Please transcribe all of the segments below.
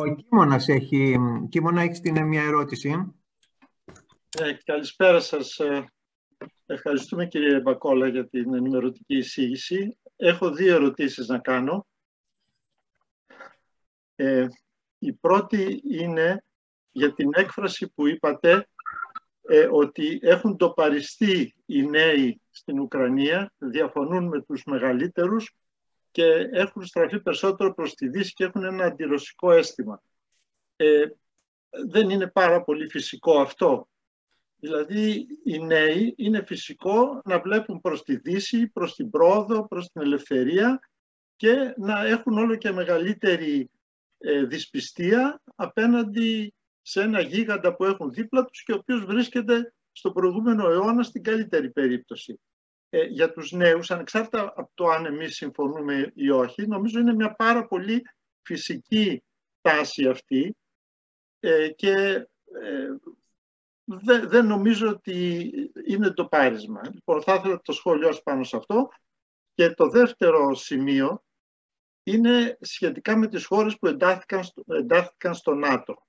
Ο Κίμωνας έχει... Κίμωνα, έχεις την μια ερώτηση; Ε, καλησπέρα σας. Ε, ευχαριστούμε κύριε Μπακόλα για την ενημερωτική εισήγηση. Έχω δύο ερωτήσεις να κάνω. Ε, η πρώτη είναι για την έκφραση που είπατε ε, ότι έχουν το παριστεί οι νέοι στην Ουκρανία, διαφωνούν με τους μεγαλύτερους και έχουν στραφεί περισσότερο προς τη Δύση και έχουν ένα αντιρωσικό αίσθημα. Ε, δεν είναι πάρα πολύ φυσικό αυτό. Δηλαδή οι νέοι είναι φυσικό να βλέπουν προς τη Δύση, προς την πρόοδο, προς την ελευθερία και να έχουν όλο και μεγαλύτερη ε, δυσπιστία απέναντι σε ένα γίγαντα που έχουν δίπλα τους και ο οποίος βρίσκεται στο προηγούμενο αιώνα στην καλύτερη περίπτωση. Ε, για τους νέους, ανεξάρτητα από το αν εμείς συμφωνούμε ή όχι, νομίζω είναι μια πάρα πολύ φυσική τάση αυτή ε, και ε, δεν νομίζω ότι είναι το πάρισμα. Λοιπόν, θα ήθελα το σχόλιο πάνω σε αυτό. Και το δεύτερο σημείο είναι σχετικά με τις χώρες που εντάχθηκαν στο, εντάχθηκαν στο ΝΑΤΟ.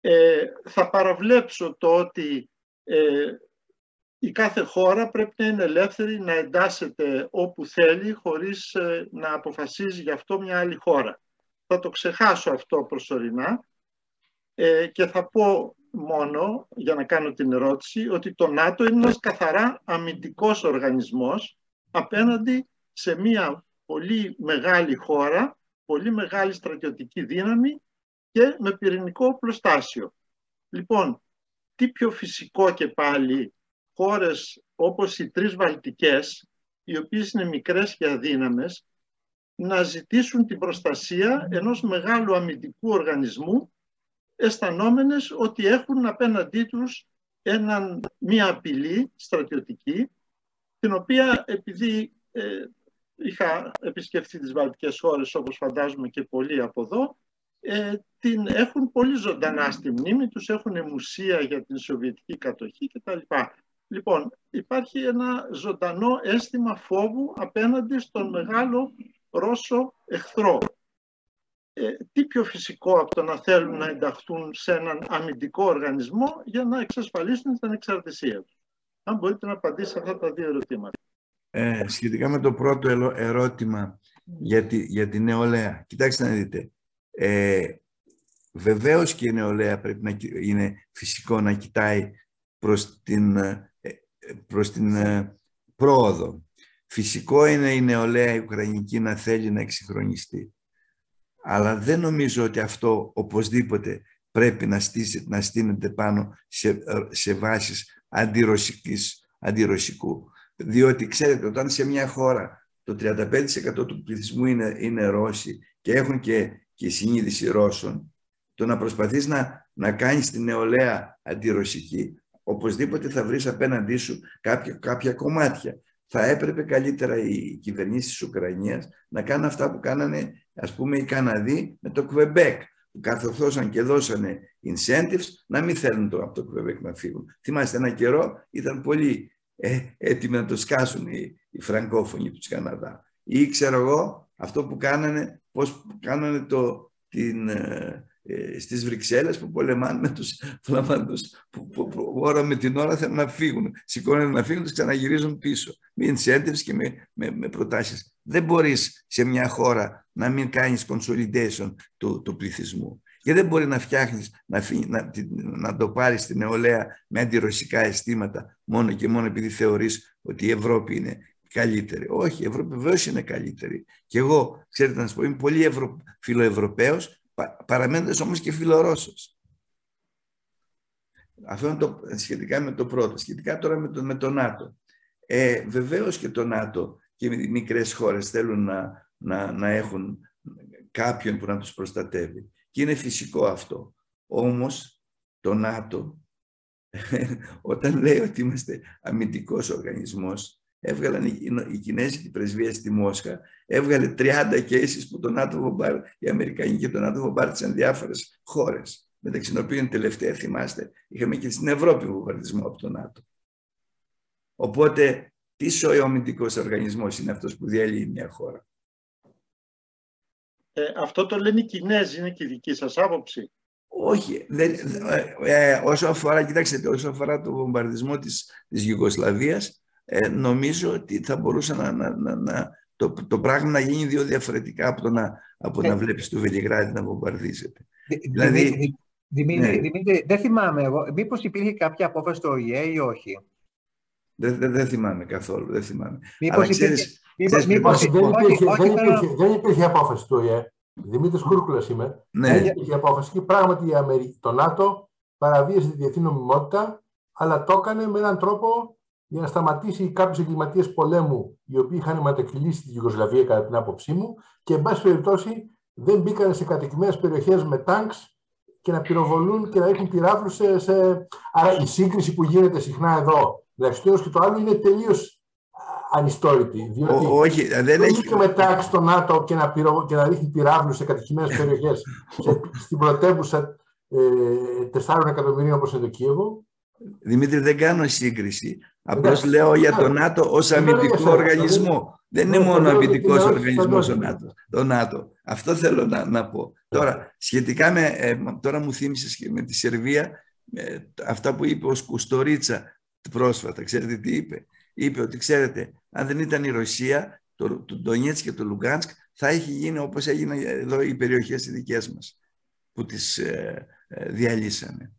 Ε, θα παραβλέψω το ότι ε, η κάθε χώρα πρέπει να είναι ελεύθερη να εντάσσεται όπου θέλει χωρίς ε, να αποφασίζει γι' αυτό μια άλλη χώρα. Θα το ξεχάσω αυτό προσωρινά ε, και θα πω μόνο, για να κάνω την ερώτηση, ότι το ΝΑΤΟ είναι ένας καθαρά αμυντικός οργανισμός απέναντι σε μια πολύ μεγάλη χώρα, πολύ μεγάλη στρατιωτική δύναμη και με πυρηνικό πλωστάσιο. Λοιπόν, τι πιο φυσικό και πάλι χώρες όπως οι τρεις Βαλτικές, οι οποίες είναι μικρές και αδύναμες, να ζητήσουν την προστασία ενός μεγάλου αμυντικού οργανισμού, αισθανόμενες ότι έχουν απέναντί τους έναν, μία απειλή στρατιωτική, την οποία επειδή ε, είχα επισκεφθεί τις Βαλτικές χώρες, όπως φαντάζομαι και πολλοί από εδώ, ε, την έχουν πολύ ζωντανά στη μνήμη τους, έχουν μουσεία για την Σοβιετική κατοχή κτλ. Λοιπόν, υπάρχει ένα ζωντανό αίσθημα φόβου απέναντι στον μεγάλο Ρώσο εχθρό. Ε, τι πιο φυσικό από το να θέλουν να ενταχθούν σε έναν αμυντικό οργανισμό για να εξασφαλίσουν την ανεξαρτησία τους. Αν μπορείτε να απαντήσετε αυτά τα δύο ερωτήματα. Ε, σχετικά με το πρώτο ερώτημα για τη, για τη νεολαία. Κοιτάξτε να δείτε. Ε, βεβαίως και η νεολαία πρέπει να είναι φυσικό να κοιτάει προς την ε, προς την ε, πρόοδο. Φυσικό είναι η νεολαία η Ουκρανική να θέλει να εξυγχρονιστεί. Αλλά δεν νομίζω ότι αυτό οπωσδήποτε πρέπει να, στήσει, να στείνεται πάνω σε, ε, σε βάσεις αντιρωσικής, αντιρωσικού. Διότι ξέρετε, όταν σε μια χώρα το 35% του πληθυσμού είναι, είναι Ρώσοι και έχουν και, και συνείδηση Ρώσων, το να προσπαθείς να, να κάνεις την νεολαία αντιρωσική οπωσδήποτε θα βρεις απέναντί σου κάποια, κάποια κομμάτια. Θα έπρεπε καλύτερα οι κυβερνήσεις της Ουκρανίας να κάνουν αυτά που κάνανε ας πούμε οι Καναδοί με το Κβεμπέκ που κατορθώσαν και δώσανε incentives να μην θέλουν το, από το Κβεμπέκ να φύγουν. Θυμάστε ένα καιρό ήταν πολύ ε, έτοιμοι να το σκάσουν οι, οι φραγκόφωνοι του Καναδά. Ή ξέρω εγώ αυτό που κάνανε, πώς κάνανε το, την, ε, ε, στις Βρυξέλλες που πολεμάνε με τους φλαμάντους που, που, που, ώρα με την ώρα θέλουν να φύγουν. Σηκώνουν να φύγουν, τους ξαναγυρίζουν πίσω. Με incentives και με, με, με προτάσεις. Δεν μπορείς σε μια χώρα να μην κάνεις consolidation του, του πληθυσμού. Και δεν μπορεί να φτιάχνεις, να, να, να το πάρεις στην νεολαία με αντιρωσικά αισθήματα μόνο και μόνο επειδή θεωρείς ότι η Ευρώπη είναι καλύτερη. Όχι, η Ευρώπη βεβαίως είναι καλύτερη. Και εγώ, ξέρετε να σας πω, είμαι πολύ Ευρω... φιλοευρωπαίος, παραμένοντας όμως και φιλορώσος. Αυτό είναι το, σχετικά με το πρώτο. Σχετικά τώρα με το, με το ΝΑΤΟ. Ε, βεβαίως και το ΝΑΤΟ και οι μικρές χώρες θέλουν να, να, να έχουν κάποιον που να τους προστατεύει. Και είναι φυσικό αυτό. Όμως το ΝΑΤΟ όταν λέει ότι είμαστε αμυντικός οργανισμός έβγαλαν η Κινέζικη πρεσβεία στη Μόσχα, έβγαλε 30 cases που τον ΝΑΤΟ βομπάρ, οι Αμερικανοί και τον ΝΑΤΟ βομπάρτισαν διάφορε χώρες. Μεταξύ των οποίων τελευταία, θυμάστε, είχαμε και στην Ευρώπη βομβαρδισμό από τον ΝΑΤΟ. Οπότε, τι σοϊομητικό οργανισμός είναι αυτός που διαλύει μια χώρα; Ε, αυτό το λένε οι Κινέζοι, είναι και η δική σας άποψη. Όχι. Δεν, ε, όσο αφορά, κοιτάξτε, όσο αφορά το βομβαρδισμό της, της Ιουγκοσλαβίας, ε, νομίζω ότι θα μπορούσε να, να, να, το, το πράγμα να γίνει δύο διαφορετικά από, το να, από να βλέπεις το Βελιγράδι να βομβαρδίζεται. δηλαδή, Δημήτρη, ναι. Δημήτρη, δεν θυμάμαι εγώ. Μήπως υπήρχε κάποια απόφαση στο ΟΗΕ ή όχι; Δεν, δεν, δεν θυμάμαι καθόλου. Δεν θυμάμαι. Μήπως υπήρχε, μήπως, μήπως, δεν, υπήρχε, δεν, υπήρχε, δεν υπήρχε απόφαση του ΟΗΕ. Δημήτρης Κούρκουλας είμαι. Ναι. Δεν υπήρχε απόφαση και πράγματι η Αμερική, το ΝΑΤΟ παραβίασε τη διεθνή νομιμότητα, αλλά το έκανε με έναν τρόπο για να σταματήσει κάποιους εγκληματίες πολέμου οι οποίοι είχαν μετακυλήσει τη Ιουγκοσλαβία, κατά την άποψή μου, και εν πάση περιπτώσει δεν μπήκαν σε κατοικημένες περιοχές με τάγκς και να πυροβολούν και να έχουν πυράβλους σε, σε... Άρα η σύγκριση που γίνεται συχνά εδώ μεταξύ του και το άλλο είναι τελείως ανιστόρητη. Διότι Ο, όχι, δεν έχει. και μετάξει το ΝΑΤΟ και να, πυρο... και να ρίχνει πυράβλους σε κατοικημένες περιοχές στην πρωτεύουσα ε, 4 εκατομμυρίων όπως είναι το Κίεβο. Δημήτρη, δεν κάνω σύγκριση. Απλώ λέω για το ΝΑΤΟ ω αμυντικό οργανισμό. Δεν είναι μόνο αμυντικό οργανισμό το ΝΑΤΟ. Αυτό θέλω να, να πω. Τώρα, σχετικά με. Ε, τώρα μου θύμισε με τη Σερβία ε, αυτά που είπε ο Κουστορίτσα πρόσφατα. Ξέρετε τι είπε. Είπε ότι, ξέρετε, αν δεν ήταν η Ρωσία, το, το Ντονιέτς και το Λουγκάνσκ θα έχει γίνει όπως έγινε εδώ οι περιοχές οι δικές μας που τις ε, ε διαλύσανε.